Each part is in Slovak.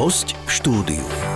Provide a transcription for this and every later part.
Host v štúdiu.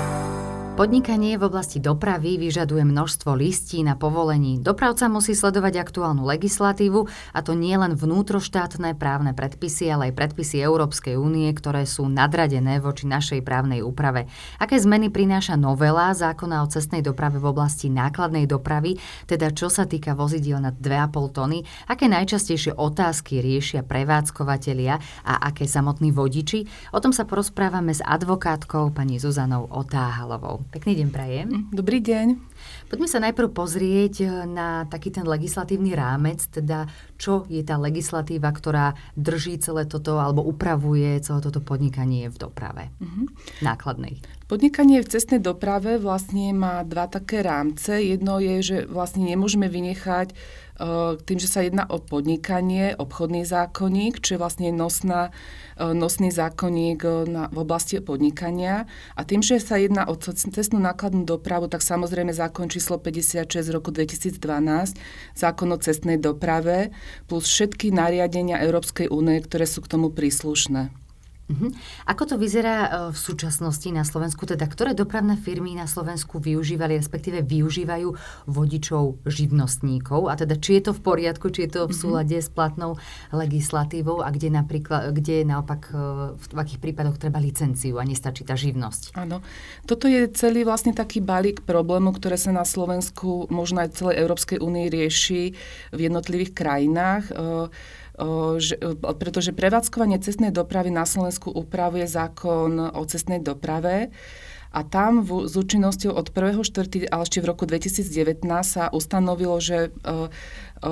Podnikanie v oblasti dopravy vyžaduje množstvo listí na povolení. Dopravca musí sledovať aktuálnu legislatívu, a to nie len vnútroštátne právne predpisy, ale aj predpisy Európskej únie, ktoré sú nadradené voči našej právnej úprave. Aké zmeny prináša novela zákona o cestnej doprave v oblasti nákladnej dopravy, teda čo sa týka vozidiel nad 2,5 tony, aké najčastejšie otázky riešia prevádzkovateľia a aké samotní vodiči? O tom sa porozprávame s advokátkou pani Zuzanou Otáhalovou. Pekný deň prajem. Dobrý deň. Poďme sa najprv pozrieť eh, na taký ten legislatívny rámec, teda čo je tá legislatíva, ktorá drží celé toto alebo upravuje celé toto podnikanie v doprave mm-hmm. nákladnej. Podnikanie v cestnej doprave vlastne má dva také rámce. Jedno je, že vlastne nemôžeme vynechať uh, tým, že sa jedná o podnikanie, obchodný zákonník, čo je vlastne nosná, uh, nosný zákonník na, v oblasti podnikania. A tým, že sa jedná o cestnú nákladnú dopravu, tak samozrejme zákon číslo 56 z roku 2012, zákon o cestnej doprave, plus všetky nariadenia Európskej únie, ktoré sú k tomu príslušné. Uh-huh. Ako to vyzerá e, v súčasnosti na Slovensku? Teda ktoré dopravné firmy na Slovensku využívali, respektíve využívajú vodičov živnostníkov? A teda či je to v poriadku, či je to v mhm. súlade s platnou legislatívou a kde napríklad, kde naopak e, v akých prípadoch treba licenciu a nestačí tá živnosť? Áno. Toto je celý vlastne taký balík problémov, ktoré sa na Slovensku, možno aj celej Európskej únii rieši v jednotlivých krajinách. Uh, že, pretože prevádzkovanie cestnej dopravy na Slovensku upravuje zákon o cestnej doprave. A tam v, s účinnosťou od 1.4. ale ešte v roku 2019 sa ustanovilo, že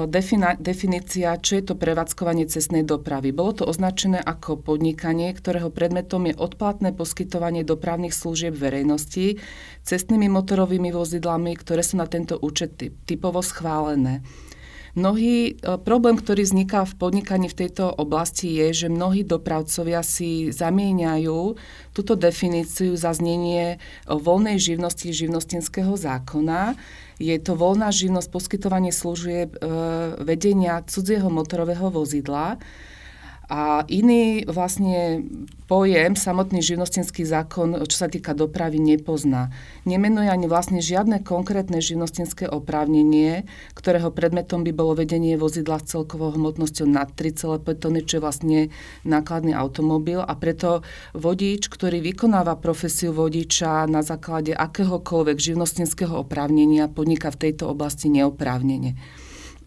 defina, definícia, čo je to prevádzkovanie cestnej dopravy. Bolo to označené ako podnikanie, ktorého predmetom je odplatné poskytovanie dopravných služieb verejnosti cestnými motorovými vozidlami, ktoré sú na tento účet typovo schválené. Mnohý e, problém, ktorý vzniká v podnikaní v tejto oblasti je, že mnohí dopravcovia si zamieňajú túto definíciu za znenie e, voľnej živnosti živnostenského zákona. Je to voľná živnosť poskytovanie služieb e, vedenia cudzieho motorového vozidla. A iný vlastne pojem, samotný živnostenský zákon, čo sa týka dopravy, nepozná. Nemenuje ani vlastne žiadne konkrétne živnostenské oprávnenie, ktorého predmetom by bolo vedenie vozidla s celkovou hmotnosťou nad 3,5 tony, čo je vlastne nákladný automobil a preto vodič, ktorý vykonáva profesiu vodiča na základe akéhokoľvek živnostenského oprávnenia, podniká v tejto oblasti neoprávnenie.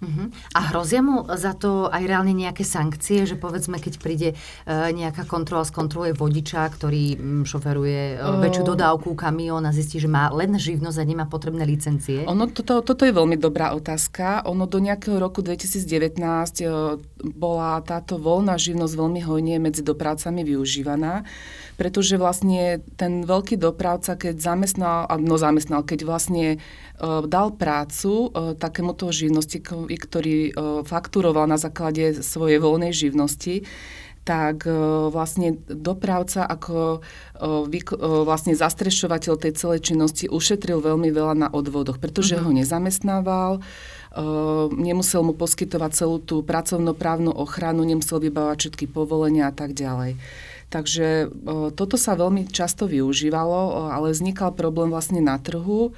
Uh-huh. A hrozia mu za to aj reálne nejaké sankcie, že povedzme, keď príde uh, nejaká kontrola, skontroluje vodiča, ktorý um, šoferuje uh, väčšiu dodávku kamión a zistí, že má len živnosť a nemá potrebné licencie? Ono, toto, toto je veľmi dobrá otázka. Ono do nejakého roku 2019 uh, bola táto voľná živnosť veľmi hojne medzi dopravcami využívaná, pretože vlastne ten veľký dopravca, keď zamestnal, no zamestnal, keď vlastne uh, dal prácu uh, takémuto živnosti, ktorý e, fakturoval na základe svojej voľnej živnosti, tak e, vlastne dopravca ako e, vlastne zastrešovateľ tej celej činnosti ušetril veľmi veľa na odvodoch, pretože uh-huh. ho nezamestnával, nemusel mu poskytovať celú tú pracovnoprávnu ochranu, nemusel vybávať všetky povolenia a tak ďalej. Takže toto sa veľmi často využívalo, ale vznikal problém vlastne na trhu,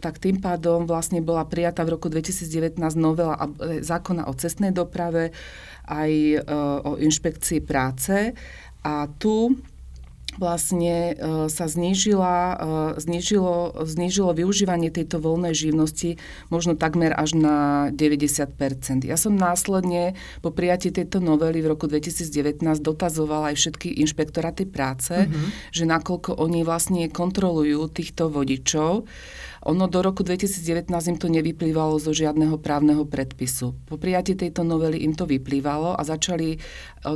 tak tým pádom vlastne bola prijatá v roku 2019 novela e, zákona o cestnej doprave aj o inšpekcii práce. A tu vlastne e, sa znížila, e, znížilo, znížilo využívanie tejto voľnej živnosti možno takmer až na 90% Ja som následne po prijatí tejto novely v roku 2019 dotazovala aj všetky inšpektoráty práce, mm-hmm. že nakoľko oni vlastne kontrolujú týchto vodičov. Ono do roku 2019 im to nevyplývalo zo žiadneho právneho predpisu. Po prijatí tejto novely im to vyplývalo a začali e,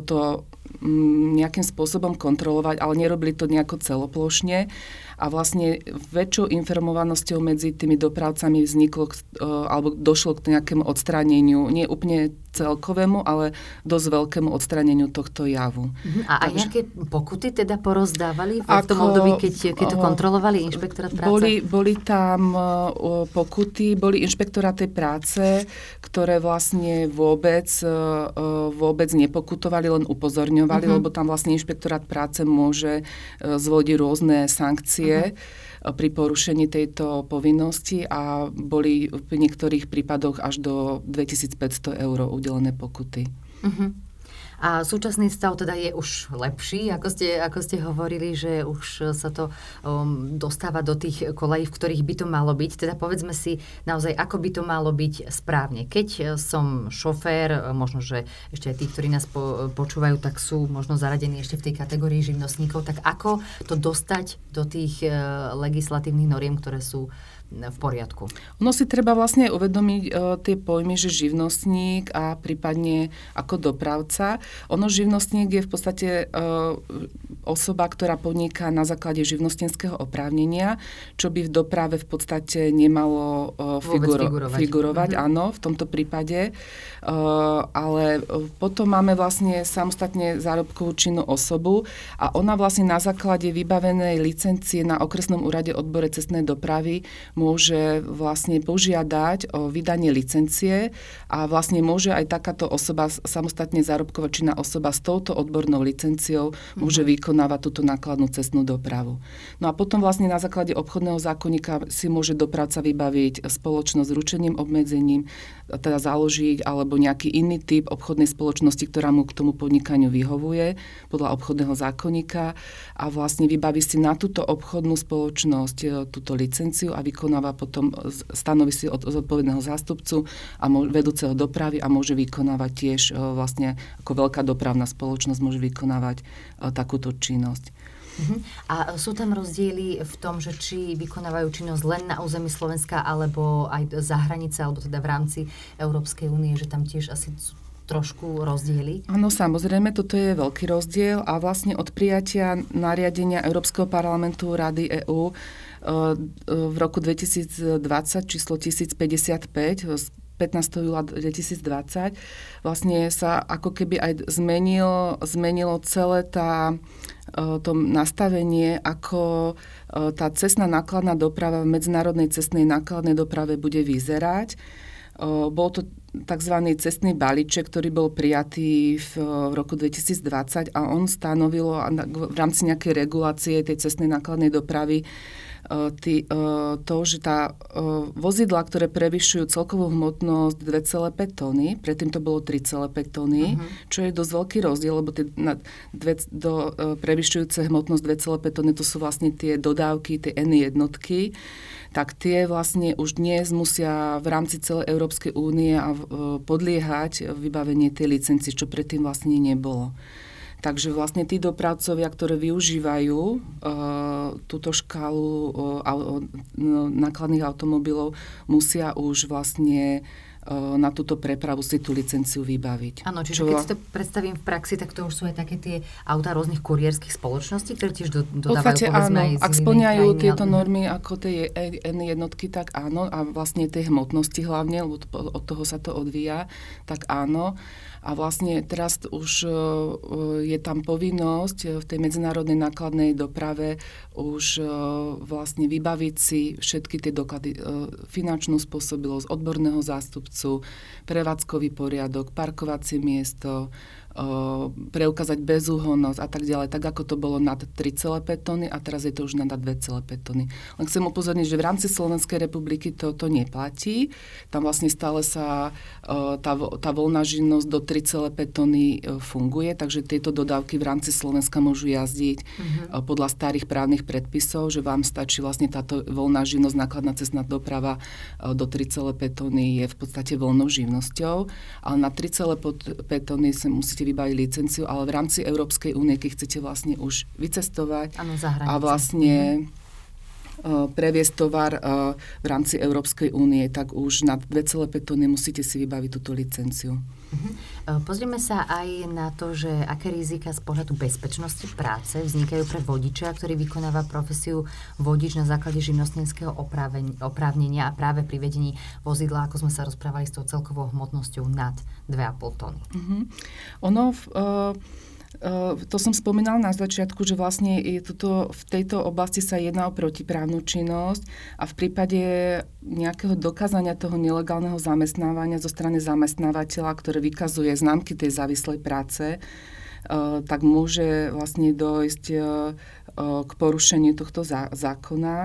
to mm, nejakým spôsobom kontrolovať, ale nerobili to nejako celoplošne. A vlastne väčšou informovanosťou medzi tými dopravcami vzniklo alebo došlo k nejakému odstráneniu, nie úplne celkovému, ale dosť veľkému odstraneniu tohto javu. Uh-huh. A aj nejaké pokuty teda porozdávali v, ako, v tom období, keď, keď to kontrolovali inšpektorát práce? Boli, boli tam uh, pokuty, boli inšpektoráty práce, ktoré vlastne vôbec, uh, vôbec nepokutovali, len upozorňovali, uh-huh. lebo tam vlastne inšpektorát práce môže zvoliť rôzne sankcie. Uh-huh pri porušení tejto povinnosti a boli v niektorých prípadoch až do 2500 eur udelené pokuty. Uh-huh. A súčasný stav teda je už lepší, ako ste, ako ste hovorili, že už sa to um, dostáva do tých kolejí, v ktorých by to malo byť. Teda povedzme si naozaj, ako by to malo byť správne. Keď som šofér, možno, že ešte aj tí, ktorí nás po, počúvajú, tak sú možno zaradení ešte v tej kategórii živnostníkov, tak ako to dostať do tých uh, legislatívnych noriem, ktoré sú v poriadku. Ono si treba vlastne uvedomiť uh, tie pojmy, že živnostník a prípadne ako dopravca. Ono živnostník je v podstate uh, osoba, ktorá podniká na základe živnostenského oprávnenia, čo by v doprave v podstate nemalo uh, figuro- figurovať. figurovať mm-hmm. Áno, v tomto prípade. Uh, ale potom máme vlastne samostatne zárobkovú činnú osobu a ona vlastne na základe vybavenej licencie na okresnom úrade odbore cestnej dopravy môže vlastne požiadať o vydanie licencie a vlastne môže aj takáto osoba, samostatne zárobková činná osoba s touto odbornou licenciou môže mm-hmm. vykonávať túto nákladnú cestnú dopravu. No a potom vlastne na základe obchodného zákonníka si môže dopravca vybaviť spoločnosť s ručením obmedzením, teda založiť alebo nejaký iný typ obchodnej spoločnosti, ktorá mu k tomu podnikaniu vyhovuje podľa obchodného zákonníka a vlastne vybaví si na túto obchodnú spoločnosť e, túto licenciu a vykonáva potom, stanoví si od zodpovedného zástupcu a vedúceho dopravy a môže vykonávať tiež e, vlastne ako veľká dopravná spoločnosť môže vykonávať e, takúto činnosť. Uh-huh. A sú tam rozdiely v tom, že či vykonávajú činnosť len na území Slovenska alebo aj za hranice, alebo teda v rámci Európskej únie, že tam tiež asi sú trošku rozdiely? Áno, samozrejme, toto je veľký rozdiel a vlastne od prijatia nariadenia Európskeho parlamentu Rady EÚ e, v roku 2020 číslo 1055 z 15. júla 2020 vlastne sa ako keby aj zmenilo, zmenilo celé tá to nastavenie, ako tá cestná nákladná doprava v medzinárodnej cestnej nákladnej doprave bude vyzerať. Bol to tzv. cestný balíček, ktorý bol prijatý v roku 2020 a on stanovilo v rámci nejakej regulácie tej cestnej nákladnej dopravy tý, to, že tá vozidla, ktoré prevyšujú celkovú hmotnosť 2,5 tony, predtým to bolo 3,5 tony, uh-huh. čo je dosť veľký rozdiel, lebo tie na dve, do, prevyšujúce hmotnosť 2,5 tony to sú vlastne tie dodávky, tie N jednotky, tak tie vlastne už dnes musia v rámci celej Európskej únie podliehať vybavenie tej licencie, čo predtým vlastne nebolo. Takže vlastne tí dopravcovia, ktoré využívajú uh, túto škálu uh, nákladných automobilov, musia už vlastne na túto prepravu si tú licenciu vybaviť. Áno, čiže Čo keď si to predstavím v praxi, tak to už sú aj také tie autá rôznych kuriérskych spoločností, ktoré tiež do, dodávajú podstate, áno, aj ak splňajú tieto normy ako tie N jednotky, tak áno, a vlastne tej hmotnosti hlavne, lebo od toho sa to odvíja, tak áno. A vlastne teraz už e, je tam povinnosť v tej medzinárodnej nákladnej doprave už vlastne vybaviť si všetky tie doklady, finančnú spôsobilosť, odborného zástupcu, prevádzkový poriadok, parkovacie miesto, preukázať bezúhonnosť a tak ďalej, tak ako to bolo nad 3,5 tony a teraz je to už nad 2,5 tony. Len chcem upozorniť, že v rámci Slovenskej republiky to, to neplatí. Tam vlastne stále sa tá, tá voľná živnosť do 3,5 tony funguje, takže tieto dodávky v rámci Slovenska môžu jazdiť uh-huh. podľa starých právnych predpisov, že vám stačí vlastne táto voľná živnosť, nákladná cestná doprava do 3,5 tony je v podstate voľnou živnosťou, ale na 3,5 tony sa musíte musíte vybaviť licenciu, ale v rámci Európskej únie, keď chcete vlastne už vycestovať ano, a vlastne previesť tovar v rámci Európskej únie, tak už na 2,5 tony musíte si vybaviť túto licenciu. Uh-huh. Pozrieme sa aj na to, že aké rizika z pohľadu bezpečnosti práce vznikajú pre vodiča, ktorý vykonáva profesiu vodič na základe živnostenského oprávnenia a práve pri vedení vozidla, ako sme sa rozprávali s tou celkovou hmotnosťou nad 2,5 tony. Uh-huh. Ono... Uh Eh, to som spomínal na začiatku, že vlastne je toto, v tejto oblasti sa jedná o protiprávnu činnosť a v prípade nejakého dokázania toho nelegálneho zamestnávania zo strany zamestnávateľa, ktoré vykazuje známky tej závislej práce, eh, tak môže vlastne dojsť eh, k porušeniu tohto zákona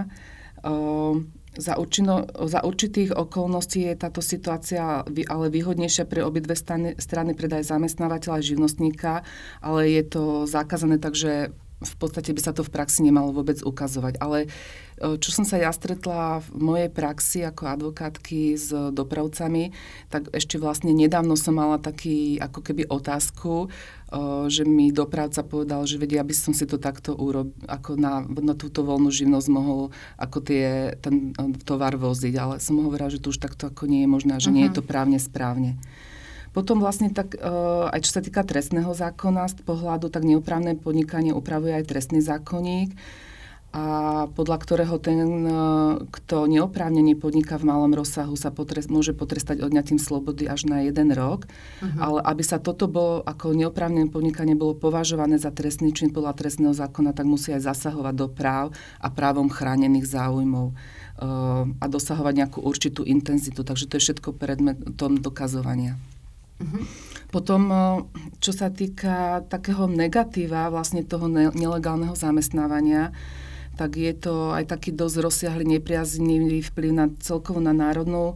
za, určino, za určitých okolností je táto situácia ale výhodnejšia pre obidve strany, strany predaj zamestnávateľa a živnostníka, ale je to zakázané, takže v podstate by sa to v praxi nemalo vôbec ukazovať. Ale e, čo som sa ja stretla v mojej praxi ako advokátky s dopravcami, tak ešte vlastne nedávno som mala taký ako keby otázku, že mi dopravca povedal, že vedia, aby som si to takto urobil, ako na, na túto voľnú živnosť mohol ako tie, ten tovar voziť. Ale som hovorila, že to už takto ako nie je možné, že uh-huh. nie je to mhm. právne správne. Potom vlastne tak, aj čo sa týka trestného zákona z pohľadu, tak neoprávne podnikanie upravuje aj trestný zákonník a podľa ktorého ten, e, kto neoprávnene podniká v malom rozsahu, sa potrest, môže potrestať odňatím slobody až na jeden rok. Uh-huh. Ale aby sa toto bolo, ako neoprávnené podnikanie bolo považované za trestný čin podľa trestného zákona, tak musí aj zasahovať do práv a právom chránených záujmov uh, a dosahovať nejakú určitú intenzitu. Takže to je všetko predmetom dokazovania. Uh-huh. Potom, e, čo sa týka takého negatíva vlastne toho nelegálneho zamestnávania, tak je to aj taký dosť rozsiahly nepriaznivý vplyv na celkovo na národnú o,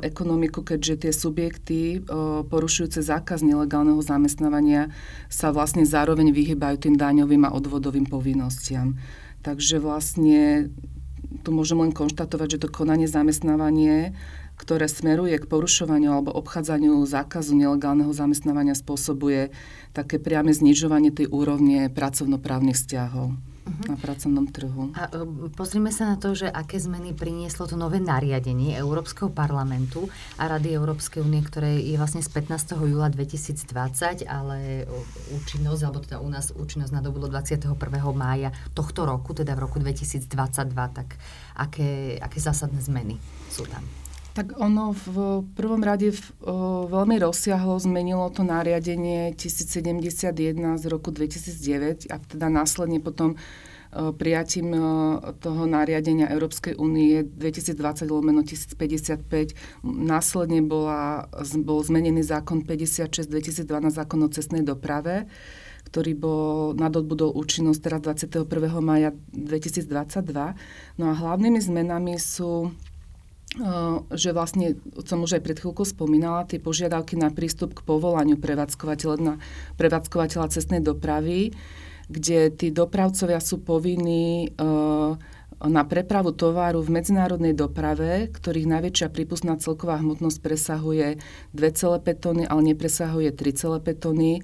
ekonomiku, keďže tie subjekty o, porušujúce zákaz nelegálneho zamestnávania sa vlastne zároveň vyhybajú tým daňovým a odvodovým povinnostiam. Takže vlastne tu môžem len konštatovať, že to konanie zamestnávanie ktoré smeruje k porušovaniu alebo obchádzaniu zákazu nelegálneho zamestnávania spôsobuje také priame znižovanie tej úrovne pracovnoprávnych vzťahov uh-huh. na pracovnom trhu. A e, pozrime sa na to, že aké zmeny prinieslo to nové nariadenie Európskeho parlamentu a Rady Európskej únie, ktoré je vlastne z 15. júla 2020, ale účinnosť, alebo teda u nás účinnosť nadobudlo 21. mája tohto roku, teda v roku 2022, tak aké, aké zásadné zmeny sú tam? Tak ono v prvom rade v, o, veľmi rozsiahlo zmenilo to nariadenie 1071 z roku 2009 a teda následne potom o, prijatím o, toho nariadenia Európskej únie 2020 lomeno 1055 následne bola, bol zmenený zákon 56 2012 zákon o cestnej doprave ktorý bol nadobudol účinnosť teraz 21. maja 2022. No a hlavnými zmenami sú že vlastne, som už aj pred chvíľkou spomínala, tie požiadavky na prístup k povolaniu prevádzkovateľa, na prevádzkovateľa cestnej dopravy, kde tí dopravcovia sú povinní na prepravu tovaru v medzinárodnej doprave, ktorých najväčšia prípustná celková hmotnosť presahuje 2,5 tony, ale nepresahuje 3,5 tony,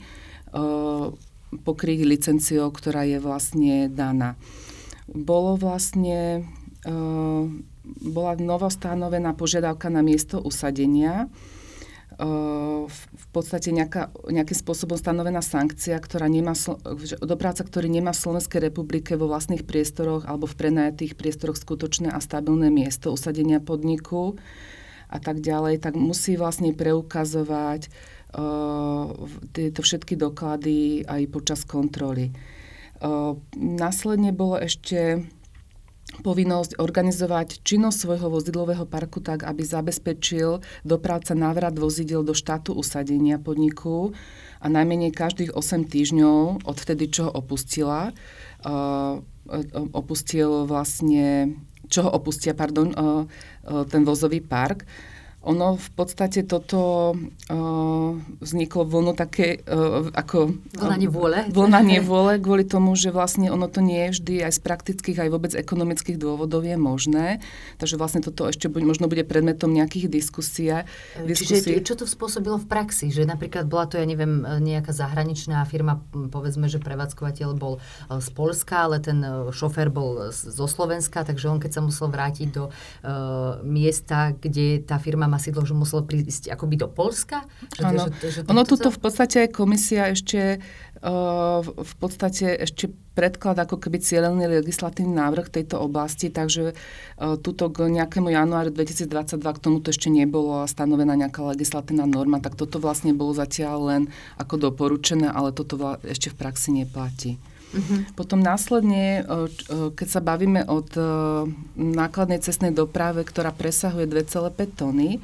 pokryť licenciou, ktorá je vlastne daná. Bolo vlastne bola novostanovená požiadavka na miesto usadenia. V podstate nejaká, nejakým spôsobom stanovená sankcia, ktorá nemá, dopravca, ktorý nemá v Slovenskej republike vo vlastných priestoroch alebo v prenajatých priestoroch skutočné a stabilné miesto usadenia podniku a tak ďalej, tak musí vlastne preukazovať uh, tieto všetky doklady aj počas kontroly. Uh, následne bolo ešte povinnosť organizovať činnosť svojho vozidlového parku tak, aby zabezpečil dopravca návrat vozidel do štátu usadenia podniku a najmenej každých 8 týždňov od vtedy, čo ho opustila, uh, opustil vlastne, čo ho opustia, pardon, uh, ten vozový park. Ono v podstate toto uh, vzniklo vlnu také uh, ako... Vlna nevôle. Vlna nevôle kvôli tomu, že vlastne ono to nie je vždy aj z praktických, aj vôbec ekonomických dôvodov je možné. Takže vlastne toto ešte buď, možno bude predmetom nejakých diskusí. Čiže čo to spôsobilo v praxi? Že napríklad bola to, ja neviem, nejaká zahraničná firma, povedzme, že prevádzkovateľ bol z Polska, ale ten šofér bol zo Slovenska, takže on keď sa musel vrátiť do uh, miesta, kde tá firma má sídlo, že muselo prísť akoby do Polska? Že, že, že ono tuto v podstate komisia ešte uh, v podstate ešte predklad ako keby cieľený legislatívny návrh tejto oblasti, takže uh, tuto k nejakému januáru 2022 k tomuto ešte nebolo stanovená nejaká legislatívna norma, tak toto vlastne bolo zatiaľ len ako doporučené, ale toto vla, ešte v praxi neplatí. Uh-huh. Potom následne, keď sa bavíme od nákladnej cestnej doprave, ktorá presahuje 2,5 tony,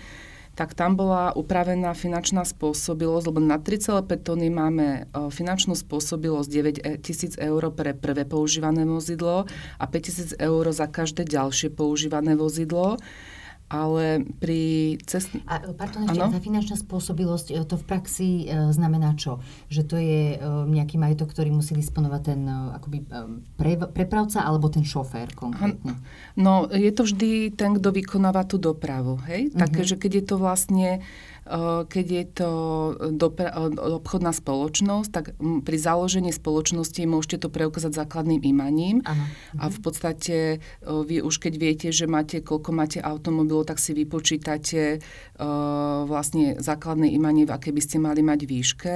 tak tam bola upravená finančná spôsobilosť, lebo na 3,5 tony máme finančnú spôsobilosť 9 e, tisíc eur pre prvé používané vozidlo a 5 tisíc eur za každé ďalšie používané vozidlo ale pri cest... A, pardon, ešte, tá finančná spôsobilosť, e, to v praxi e, znamená čo? Že to je e, nejaký majetok, ktorý musí disponovať ten akoby pre, prepravca alebo ten šofér konkrétne? No, je to vždy ten, kto vykonáva tú dopravu, hej? Uh-huh. Takže, že keď je to vlastne keď je to dopra- obchodná spoločnosť, tak pri založení spoločnosti môžete to preukázať základným imaním. Ano. A v podstate eh, vy už keď viete, že máte, koľko máte automobilov, tak si vypočítate vlastne základné imanie, v aké by ste mali mať výške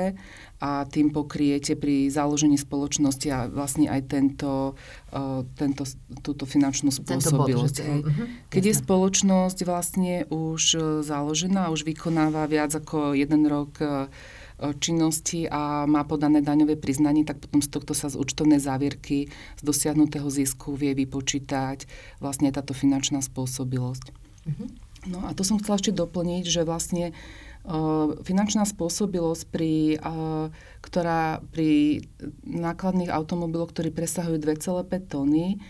a tým pokriete pri založení spoločnosti a vlastne aj tento, uh, tento, túto finančnú spôsobilosť. Bod, uh-huh, Keď je spoločnosť vlastne už e, založená, už vykonáva viac ako jeden rok uh, činnosti a má podané daňové priznanie, tak potom z tohto sa z účtovnej závierky z dosiahnutého zisku vie vypočítať vlastne táto finančná spôsobilosť. Uh-huh. No a to som chcela ešte doplniť, že vlastne uh, finančná spôsobilosť, pri, ktorá pri nákladných automobiloch, ktorí presahujú 2,5 tony,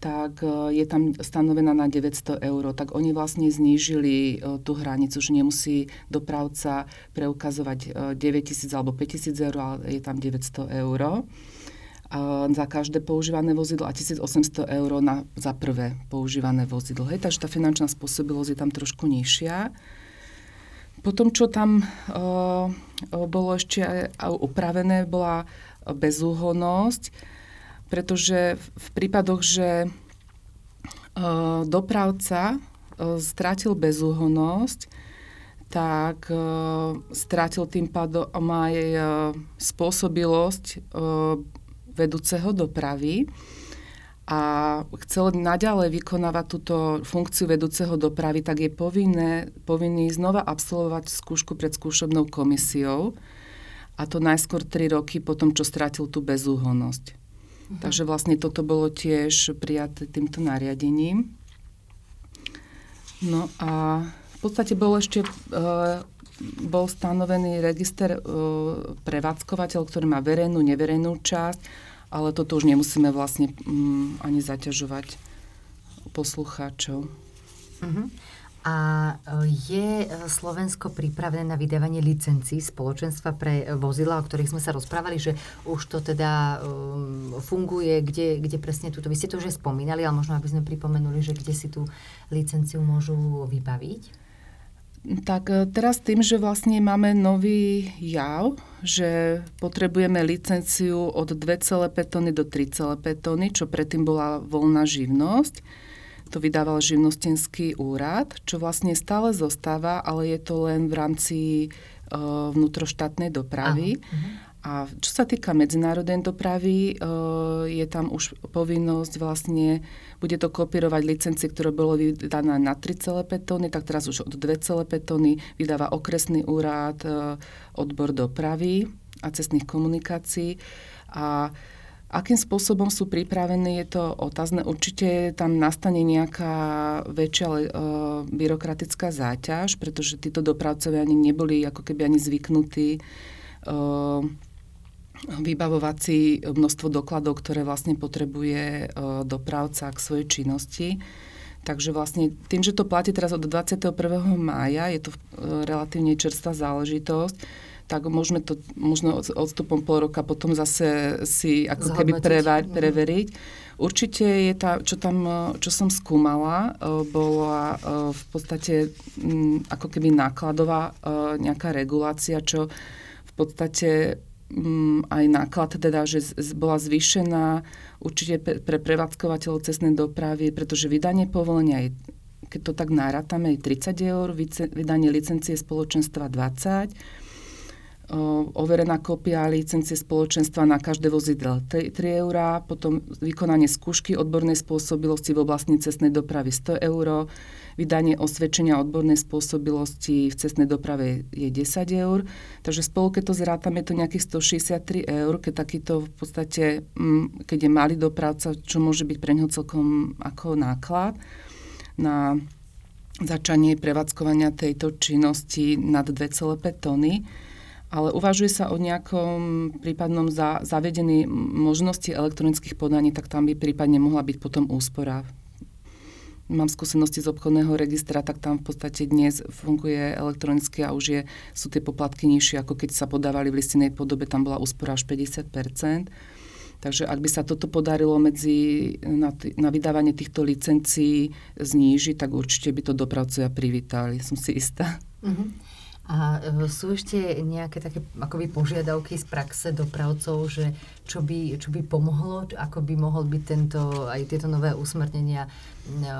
tak je tam stanovená na 900 eur. Tak oni vlastne znížili tú hranicu, že nemusí dopravca preukazovať 9 tisíc alebo 5 tisíc eur, ale je tam 900 eur za každé používané vozidlo a 1800 eur na, za prvé používané vozidlo. Hej, takže tá finančná spôsobilosť je tam trošku nižšia. Potom, čo tam uh, bolo ešte upravené, bola bezúhonnosť, pretože v prípadoch, že uh, dopravca uh, strátil bezúhonnosť, tak uh, strátil tým pádom aj uh, spôsobilosť uh, vedúceho dopravy a chcel naďalej vykonávať túto funkciu vedúceho dopravy, tak je povinné, povinný znova absolvovať skúšku pred skúšobnou komisiou a to najskôr 3 roky po tom, čo strátil tú bezúhonnosť. Uh-huh. Takže vlastne toto bolo tiež prijaté týmto nariadením. No a v podstate bol ešte e, bol stanovený register e, prevádzkovateľ, ktorý má verejnú, neverejnú časť ale toto už nemusíme vlastne mm, ani zaťažovať poslucháčov. Uh-huh. A e, je e, Slovensko pripravené na vydávanie licencií spoločenstva pre vozidla, o ktorých sme sa rozprávali, že už to teda um, funguje, kde, kde presne túto, vy ste to už spomínali, ale možno aby sme pripomenuli, že kde si tú licenciu môžu vybaviť? Tak e, teraz tým, že vlastne máme nový jav, že potrebujeme licenciu od 2,5 tony do 3,5 tony, čo predtým bola voľná živnosť. To vydával živnostenský úrad, čo vlastne stále zostáva, ale je to len v rámci uh, vnútroštátnej dopravy. Aha. A čo sa týka medzinárodnej dopravy, je tam už povinnosť vlastne, bude to kopírovať licencie, ktoré bolo vydané na 3,5 tony, tak teraz už od 2,5 tony vydáva okresný úrad, odbor dopravy a cestných komunikácií. A Akým spôsobom sú pripravení, je to otázne. Určite tam nastane nejaká väčšia uh, byrokratická záťaž, pretože títo dopravcovia ani neboli ako keby ani zvyknutí uh, vybavovať si množstvo dokladov, ktoré vlastne potrebuje e, dopravca k svojej činnosti. Takže vlastne tým, že to platí teraz od 21. mája, je to relatívne čerstvá záležitosť, tak môžeme to možno odstupom pol roka potom zase si ako Zhodnotiť. keby preva- mhm. preveriť. Určite je tá, čo tam, čo som skúmala, e, bola e, v podstate ako keby nákladová e, nejaká regulácia, čo v podstate aj náklad teda, že bola zvýšená určite pre prevádzkovateľov cestnej dopravy, pretože vydanie povolenia je keď to tak nárátame, je 30 eur, vydanie licencie spoločenstva 20, overená kopia licencie spoločenstva na každé vozidlo 3, 3 eurá, potom vykonanie skúšky odbornej spôsobilosti v oblasti cestnej dopravy 100 eur, Vydanie osvedčenia odbornej spôsobilosti v cestnej doprave je 10 eur. Takže spolu, keď to zrátam, je to nejakých 163 eur, keď takýto v podstate, mm, keď je malý dopravca, čo môže byť pre neho celkom ako náklad na začanie prevádzkovania tejto činnosti nad 2,5 tony ale uvažuje sa o nejakom prípadnom za, zavedení možnosti elektronických podaní, tak tam by prípadne mohla byť potom úspora mám skúsenosti z obchodného registra, tak tam v podstate dnes funguje elektronicky a už je, sú tie poplatky nižšie, ako keď sa podávali v listinej podobe, tam bola úspora až 50% Takže ak by sa toto podarilo medzi, na, na vydávanie týchto licencií znížiť, tak určite by to dopravcovia privítali, som si istá. Uh-huh. A e, sú ešte nejaké také akoby požiadavky z praxe dopravcov, že čo by, čo by pomohlo, ako by mohol byť tento, aj tieto nové usmernenia e,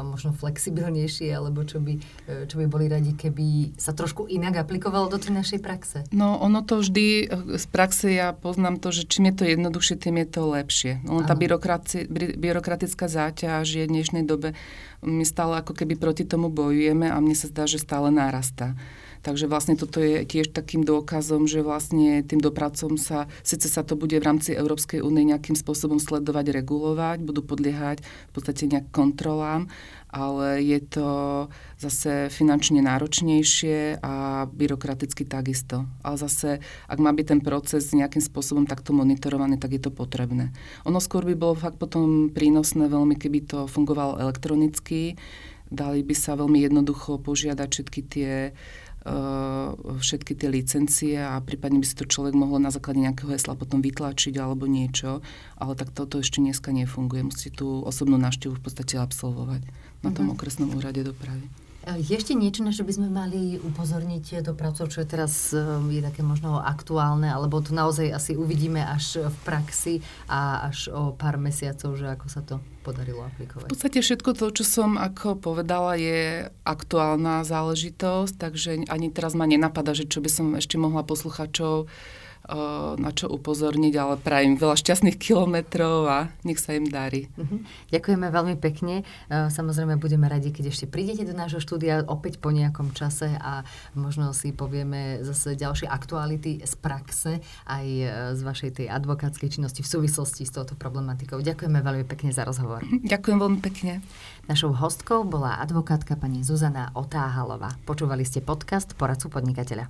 možno flexibilnejšie, alebo čo by, e, čo by boli radi, keby sa trošku inak aplikovalo do tej našej praxe? No ono to vždy, z praxe ja poznám to, že čím je to jednoduchšie, tým je to lepšie. Ono, tá byrokratická záťaž je v dnešnej dobe, my stále ako keby proti tomu bojujeme a mne sa zdá, že stále narastá. Takže vlastne toto je tiež takým dôkazom, že vlastne tým dopravcom sa, síce sa to bude v rámci Európskej únie nejakým spôsobom sledovať, regulovať, budú podliehať v podstate nejak kontrolám, ale je to zase finančne náročnejšie a byrokraticky takisto. Ale zase, ak má byť ten proces nejakým spôsobom takto monitorovaný, tak je to potrebné. Ono skôr by bolo fakt potom prínosné veľmi, keby to fungovalo elektronicky, dali by sa veľmi jednoducho požiadať všetky tie Eh, všetky tie licencie a prípadne by si to človek mohol na základe nejakého hesla potom vytlačiť alebo niečo, ale tak toto ešte dneska nefunguje. Musí tú osobnú návštevu v podstate absolvovať na tom uh-huh. okresnom úrade dopravy. Ešte niečo, na čo by sme mali upozorniť dopravcov, čo je teraz um, je také možno aktuálne, alebo to naozaj asi uvidíme až v praxi a až o pár mesiacov, že ako sa to podarilo aplikovať? V podstate všetko to, čo som ako povedala, je aktuálna záležitosť, takže ani teraz ma nenapadá, že čo by som ešte mohla posluchačov na čo upozorniť, ale prajem veľa šťastných kilometrov a nech sa im darí. Uh-huh. Ďakujeme veľmi pekne. Samozrejme budeme radi, keď ešte prídete do nášho štúdia opäť po nejakom čase a možno si povieme zase ďalšie aktuality z praxe aj e, z vašej tej advokátskej činnosti v súvislosti s touto problematikou. Ďakujeme veľmi pekne za rozhovor. Ďakujem veľmi pekne. Našou hostkou bola advokátka pani Zuzana Otáhalová. Počúvali ste podcast Poradcu podnikateľa.